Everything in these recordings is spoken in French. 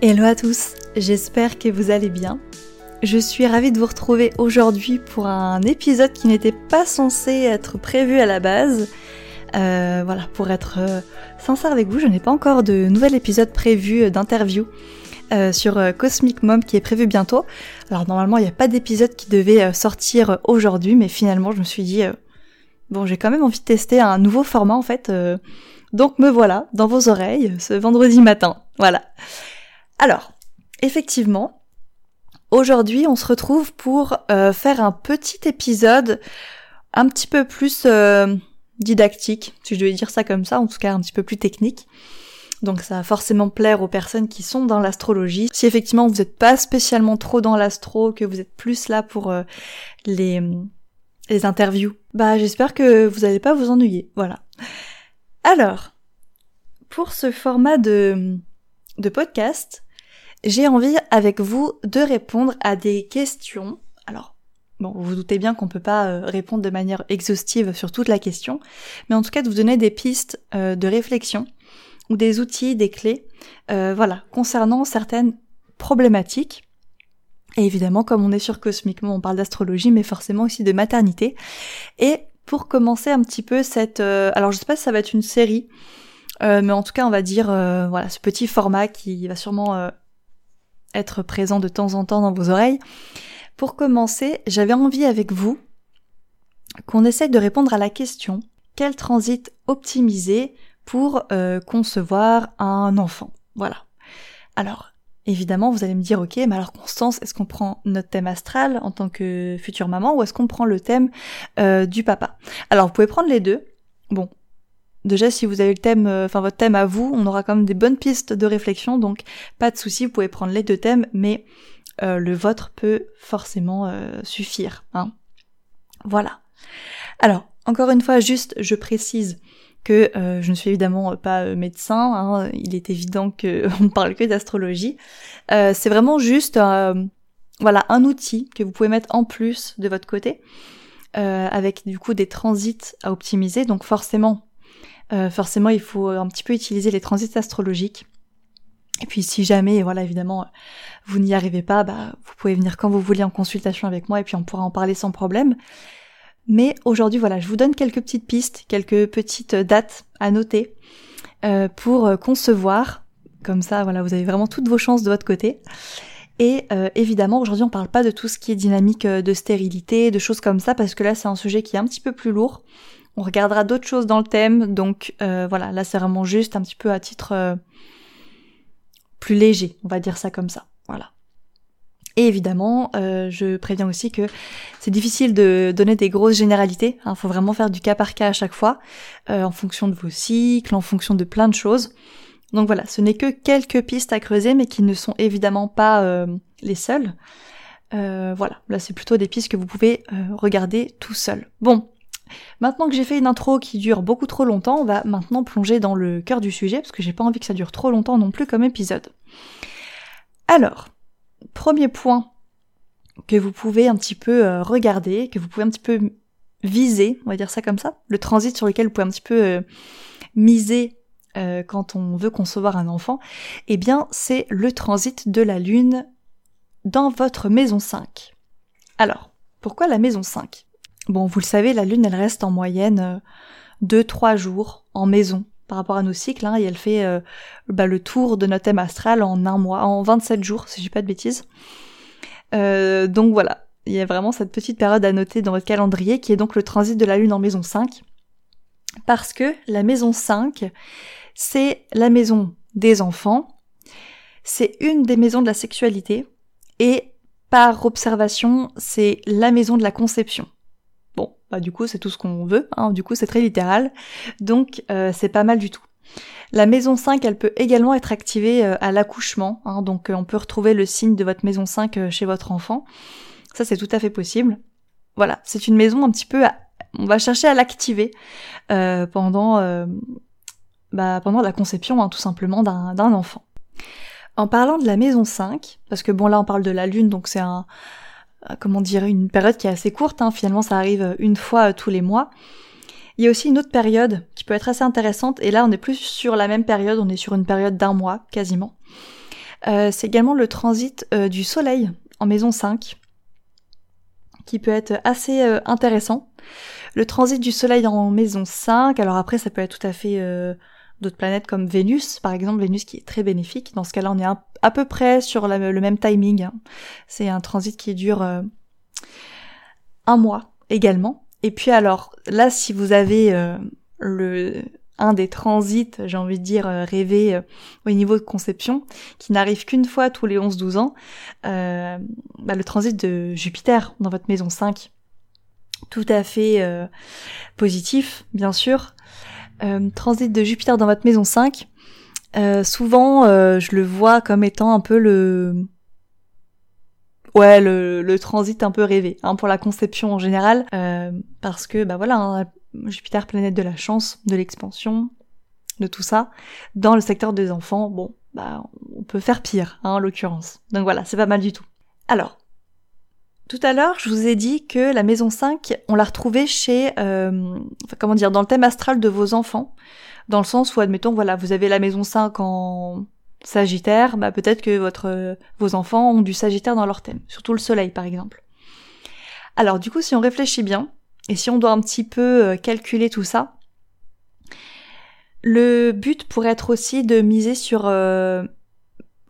Hello à tous, j'espère que vous allez bien. Je suis ravie de vous retrouver aujourd'hui pour un épisode qui n'était pas censé être prévu à la base. Euh, voilà, pour être euh, sincère avec vous, je n'ai pas encore de nouvel épisode prévu d'interview euh, sur Cosmic Mom qui est prévu bientôt. Alors normalement, il n'y a pas d'épisode qui devait sortir aujourd'hui, mais finalement, je me suis dit, bon, j'ai quand même envie de tester un nouveau format en fait. donc me voilà dans vos oreilles ce vendredi matin. Voilà. Alors, effectivement, aujourd'hui, on se retrouve pour faire un petit épisode un petit peu plus didactique, si je devais dire ça comme ça, en tout cas un petit peu plus technique. Donc ça va forcément plaire aux personnes qui sont dans l'astrologie. Si effectivement vous n'êtes pas spécialement trop dans l'astro, que vous êtes plus là pour euh, les, interviews, bah j'espère que vous n'allez pas vous ennuyer. Voilà. Alors, pour ce format de podcast, j'ai envie avec vous de répondre à des questions. Alors, Bon, vous vous doutez bien qu'on peut pas euh, répondre de manière exhaustive sur toute la question, mais en tout cas de vous donner des pistes euh, de réflexion ou des outils, des clés, euh, voilà, concernant certaines problématiques. Et évidemment, comme on est sur Cosmiquement, on parle d'astrologie, mais forcément aussi de maternité. Et pour commencer un petit peu cette, alors je sais pas si ça va être une série, mais en tout cas, on va dire, voilà, ce petit format qui va sûrement être présent de temps en temps dans vos oreilles. Pour commencer, j'avais envie avec vous qu'on essaye de répondre à la question quel transit optimiser pour euh, concevoir un enfant? Voilà. Alors, évidemment, vous allez me dire, ok, mais alors Constance, est-ce qu'on prend notre thème astral en tant que future maman ou est-ce qu'on prend le thème euh, du papa? Alors, vous pouvez prendre les deux. Bon, déjà si vous avez le thème, euh, enfin votre thème à vous, on aura quand même des bonnes pistes de réflexion, donc pas de souci, vous pouvez prendre les deux thèmes, mais euh, le vôtre peut forcément euh, suffire. Hein. Voilà. Alors, encore une fois, juste je précise que je ne suis évidemment pas médecin, hein. il est évident qu'on ne parle que d'astrologie. c'est vraiment juste voilà, un outil que vous pouvez mettre en plus de votre côté, avec du coup des transits à optimiser. Donc forcément, forcément, il faut un petit peu utiliser les transits astrologiques et puis si jamais, voilà, évidemment, vous n'y arrivez pas, bah, vous pouvez venir quand vous voulez en consultation avec moi et puis on pourra en parler sans problème. Mais aujourd'hui, voilà, je vous donne quelques petites pistes, quelques petites dates à noter euh, pour concevoir. Comme ça, voilà, vous avez vraiment toutes vos chances de votre côté. Et euh, évidemment, aujourd'hui, on parle pas de tout ce qui est dynamique euh, de stérilité, de choses comme ça, parce que là, c'est un sujet qui est un petit peu plus lourd. On regardera d'autres choses dans le thème, donc voilà, là, c'est vraiment juste un petit peu à titre plus léger, on va dire ça comme ça. Voilà. Et évidemment, euh, je préviens aussi que c'est difficile de donner des grosses généralités. Il hein. faut vraiment faire du cas par cas à chaque fois, euh, en fonction de vos cycles, en fonction de plein de choses. Donc voilà, ce n'est que quelques pistes à creuser, mais qui ne sont évidemment pas euh, les seules. voilà, là c'est plutôt des pistes que vous pouvez regarder tout seul. Bon, Maintenant que j'ai fait une intro qui dure beaucoup trop longtemps, on va maintenant plonger dans le cœur du sujet, parce que j'ai pas envie que ça dure trop longtemps non plus comme épisode. Alors, premier point que vous pouvez un petit peu euh, regarder, que vous pouvez un petit peu viser, on va dire ça comme ça, le transit sur lequel vous pouvez un petit peu euh, miser euh, quand on veut concevoir un enfant, eh bien c'est le transit de la Lune dans votre maison 5. Alors, pourquoi la maison 5 Bon, vous le savez, la Lune, elle reste en moyenne 2-3 euh, jours en maison par rapport à nos cycles, hein, et elle fait euh, bah, le tour de notre thème astral en un mois, en 27 jours, si j'ai pas de bêtises. Euh, donc voilà, il y a vraiment cette petite période à noter dans votre calendrier qui est donc le transit de la Lune en maison 5. Parce que la maison 5, c'est la maison des enfants, c'est une des maisons de la sexualité, et par observation, c'est la maison de la conception. Bah du coup c'est tout ce qu'on veut, hein, du coup c'est très littéral, donc euh, c'est pas mal du tout. La maison 5, elle peut également être activée euh, à l'accouchement, hein, donc euh, on peut retrouver le signe de votre maison 5 chez votre enfant. Ça c'est tout à fait possible. Voilà, c'est une maison un petit peu... On va chercher à l'activer pendant, bah, pendant la conception hein, tout simplement d'un enfant. En parlant de la maison 5, parce que bon là on parle de la lune, donc c'est un, comment dire, une période qui est assez courte, hein. finalement ça arrive une fois euh, tous les mois. Il y a aussi une autre période qui peut être assez intéressante, et là on est plus sur la même période, on est sur une période d'un mois quasiment. c'est également le transit du soleil en maison 5 qui peut être assez intéressant. Le transit du soleil en maison 5, alors après ça peut être tout à fait d'autres planètes comme Vénus, par exemple, Vénus qui est très bénéfique. Dans ce cas-là, on est à peu près sur le même timing. Hein. C'est un transit qui dure euh, un mois également. Et puis alors, là, si vous avez euh, le un des transits, j'ai envie de dire, euh, rêvé au niveau de conception, qui n'arrive qu'une fois tous les 11-12 ans, bah, le transit de Jupiter dans votre maison 5. Tout à fait positif, bien sûr. Transit de Jupiter dans votre maison 5, euh, souvent euh, je le vois comme étant un peu le ouais le, transit un peu rêvé hein, pour la conception en général. Parce que bah voilà hein, Jupiter planète de la chance de l'expansion de tout ça. Dans le secteur des enfants bon bah on peut faire pire hein, en l'occurrence. Donc voilà c'est pas mal du tout. Alors tout à l'heure, je vous ai dit que la maison 5, on l'a retrouvée chez, euh, comment dire, dans le thème astral de vos enfants, dans le sens où, admettons, voilà, vous avez la maison 5 en Sagittaire, bah peut-être que votre, vos enfants ont du Sagittaire dans leur thème, surtout le Soleil, par exemple. Alors, du coup, si on réfléchit bien, et si on doit un petit peu euh, calculer tout ça, le but pourrait être aussi de miser sur euh,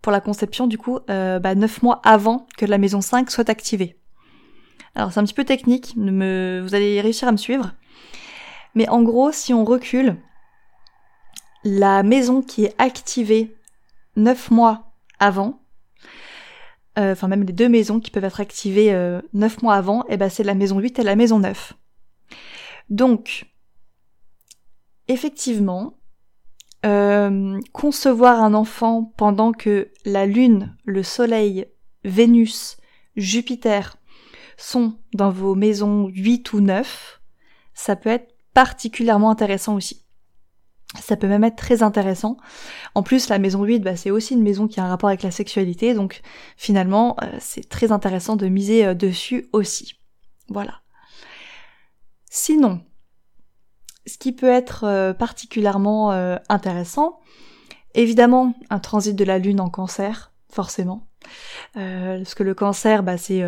pour la conception du coup euh, bah, 9 mois avant que la maison 5 soit activée. Alors c'est un petit peu technique, me... vous allez réussir à me suivre. Mais en gros, si on recule, la maison qui est activée 9 mois avant, euh, enfin même les deux maisons qui peuvent être activées euh, 9 mois avant, et eh ben c'est la maison 8 et la maison 9. Donc, effectivement, euh, concevoir un enfant pendant que la Lune, le Soleil, Vénus, Jupiter sont dans vos maisons 8 ou 9, ça peut être particulièrement intéressant aussi. Ça peut même être très intéressant. En plus, la maison 8, bah, c'est aussi une maison qui a un rapport avec la sexualité, donc finalement, euh, c'est très intéressant de miser euh, dessus aussi. Voilà. Sinon, ce qui peut être euh, particulièrement intéressant, évidemment, un transit de la Lune en cancer, forcément. parce que le cancer, bah, c'est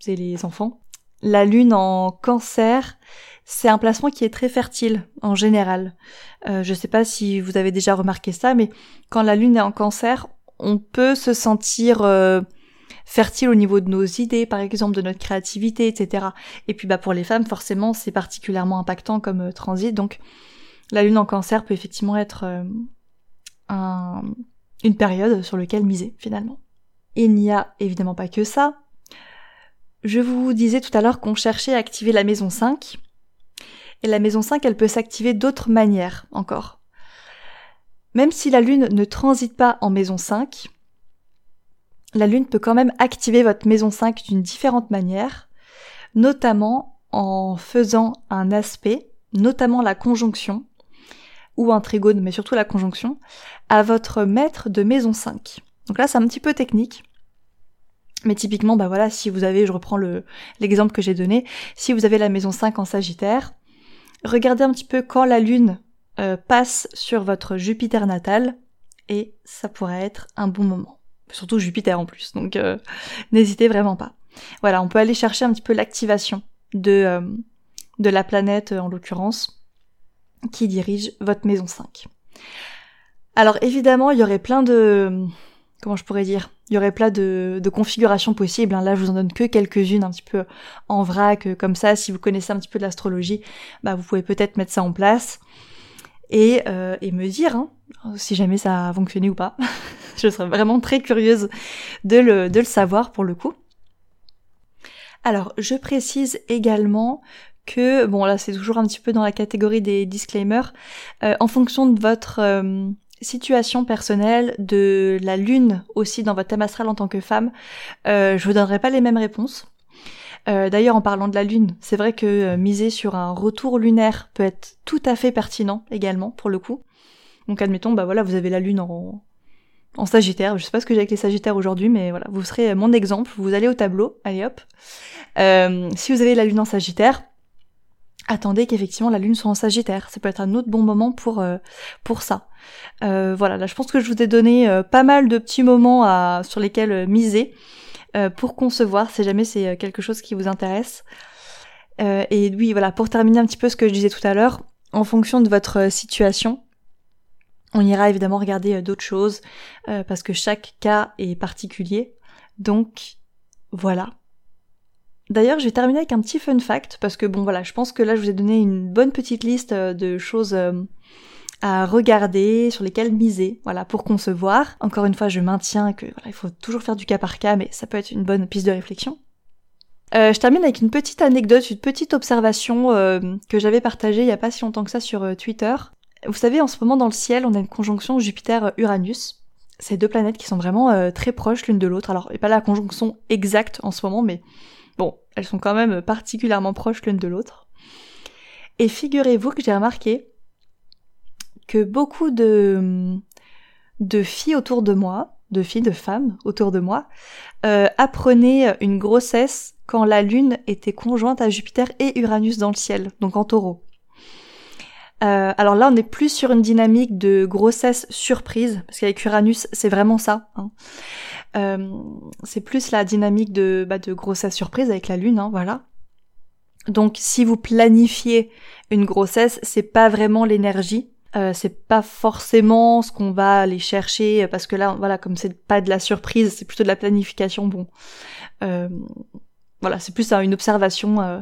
c'est les enfants. La lune en cancer, c'est un placement qui est très fertile en général. Euh, je sais pas si vous avez déjà remarqué ça, mais quand la lune est en cancer, on peut se sentir euh, fertile au niveau de nos idées, par exemple, de notre créativité, etc. Et puis bah pour les femmes, forcément, c'est particulièrement impactant comme euh, transit. Donc la lune en cancer peut effectivement être un, une période sur laquelle miser finalement. Il n'y a évidemment pas que ça. Je vous disais tout à l'heure qu'on cherchait à activer la maison 5. Et la maison 5, elle peut s'activer d'autres manières encore. Même si la Lune ne transite pas en maison 5, la Lune peut quand même activer votre maison 5 d'une différente manière, notamment en faisant un aspect, notamment la conjonction, ou un trigone, mais surtout la conjonction, à votre maître de maison 5. Donc là, c'est un petit peu technique. Mais typiquement, bah voilà, si vous avez, je reprends le, l'exemple que j'ai donné, si vous avez la maison 5 en Sagittaire, regardez un petit peu quand la Lune euh, passe sur votre Jupiter natal, et ça pourrait être un bon moment. Surtout Jupiter en plus, donc euh, n'hésitez vraiment pas. Voilà, on peut aller chercher un petit peu l'activation de, euh, de la planète en l'occurrence, qui dirige votre maison 5. Alors évidemment, il y aurait plein de comment je pourrais dire? Il y aurait plein de, configurations possibles. Hein. Là, je vous en donne que quelques-unes un petit peu en vrac, euh, comme ça. Si vous connaissez un petit peu de l'astrologie, bah, vous pouvez peut-être mettre ça en place et, euh, et me dire hein, si jamais ça a fonctionné ou pas. je serais vraiment très curieuse de le, de le savoir pour le coup. Alors, je précise également que, bon là c'est toujours un petit peu dans la catégorie des disclaimers, euh, en fonction de votre situation personnelle, de la lune aussi dans votre thème astral en tant que femme, euh, je vous donnerai pas les mêmes réponses. Euh, d'ailleurs, en parlant de la lune, c'est vrai que euh, miser sur un retour lunaire peut être tout à fait pertinent également pour le coup. Donc admettons, bah voilà, vous avez la lune en, en Sagittaire. Je sais pas ce que j'ai avec les Sagittaires aujourd'hui, mais voilà, vous serez mon exemple. Vous allez au tableau, allez hop. si vous avez la lune en Sagittaire, attendez qu'effectivement la lune soit en Sagittaire. Ça peut être un autre bon moment pour euh, pour ça. Euh, voilà, là je pense que je vous ai donné euh, pas mal de petits moments sur lesquels miser pour concevoir si jamais c'est quelque chose qui vous intéresse. et oui, voilà, pour terminer un petit peu ce que je disais tout à l'heure, en fonction de votre situation, on ira évidemment regarder d'autres choses parce que chaque cas est particulier. Donc voilà, D'ailleurs, je vais terminer avec un petit fun fact, parce que bon voilà, je pense que là je vous ai donné une bonne petite liste euh, de choses euh, à regarder, sur lesquelles miser, voilà, pour concevoir. Encore une fois, je maintiens que voilà, il faut toujours faire du cas par cas, mais ça peut être une bonne piste de réflexion. Euh, je termine avec une petite anecdote, une petite observation que j'avais partagée il y a pas si longtemps que ça sur Twitter. Vous savez, en ce moment dans le ciel, on a une conjonction Jupiter-Uranus. C'est deux planètes qui sont vraiment très proches l'une de l'autre. Alors, pas la conjonction exacte en ce moment, mais Bon, elles sont quand même particulièrement proches l'une de l'autre. Et figurez-vous que j'ai remarqué que beaucoup de, filles autour de moi, de filles, de femmes autour de moi, euh, apprenaient une grossesse quand la Lune était conjointe à Jupiter et Uranus dans le ciel, donc en taureau. Euh, alors là, on est plus sur une dynamique de grossesse surprise, parce qu'avec Uranus, c'est vraiment ça. Hein. Euh, c'est plus la dynamique de, bah, de grossesse surprise avec la lune, hein, voilà. Donc si vous planifiez une grossesse, c'est pas vraiment l'énergie, euh, c'est pas forcément ce qu'on va aller chercher parce que là, voilà, comme c'est pas de la surprise, c'est plutôt de la planification. Bon, euh, voilà, c'est plus une observation euh,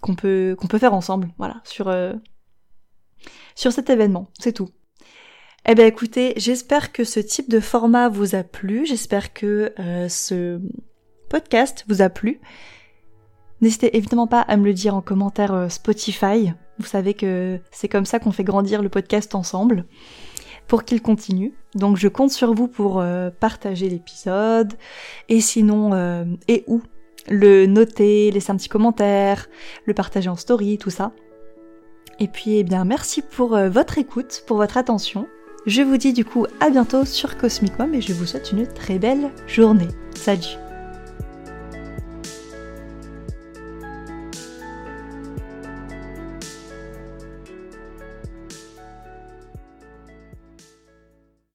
qu'on peut qu'on peut faire ensemble, voilà, sur sur cet événement, c'est tout. Eh bien écoutez, j'espère que ce type de format vous a plu, j'espère que euh, ce podcast vous a plu. N'hésitez évidemment pas à me le dire en commentaire euh, Spotify. Vous savez que c'est comme ça qu'on fait grandir le podcast ensemble pour qu'il continue. Donc je compte sur vous pour euh, partager l'épisode et sinon et où le noter, laisser un petit commentaire, le partager en story, tout ça. Et puis eh bien merci pour votre écoute, pour votre attention je vous dis du coup à bientôt sur Cosmic Mom et je vous souhaite une très belle journée. Salut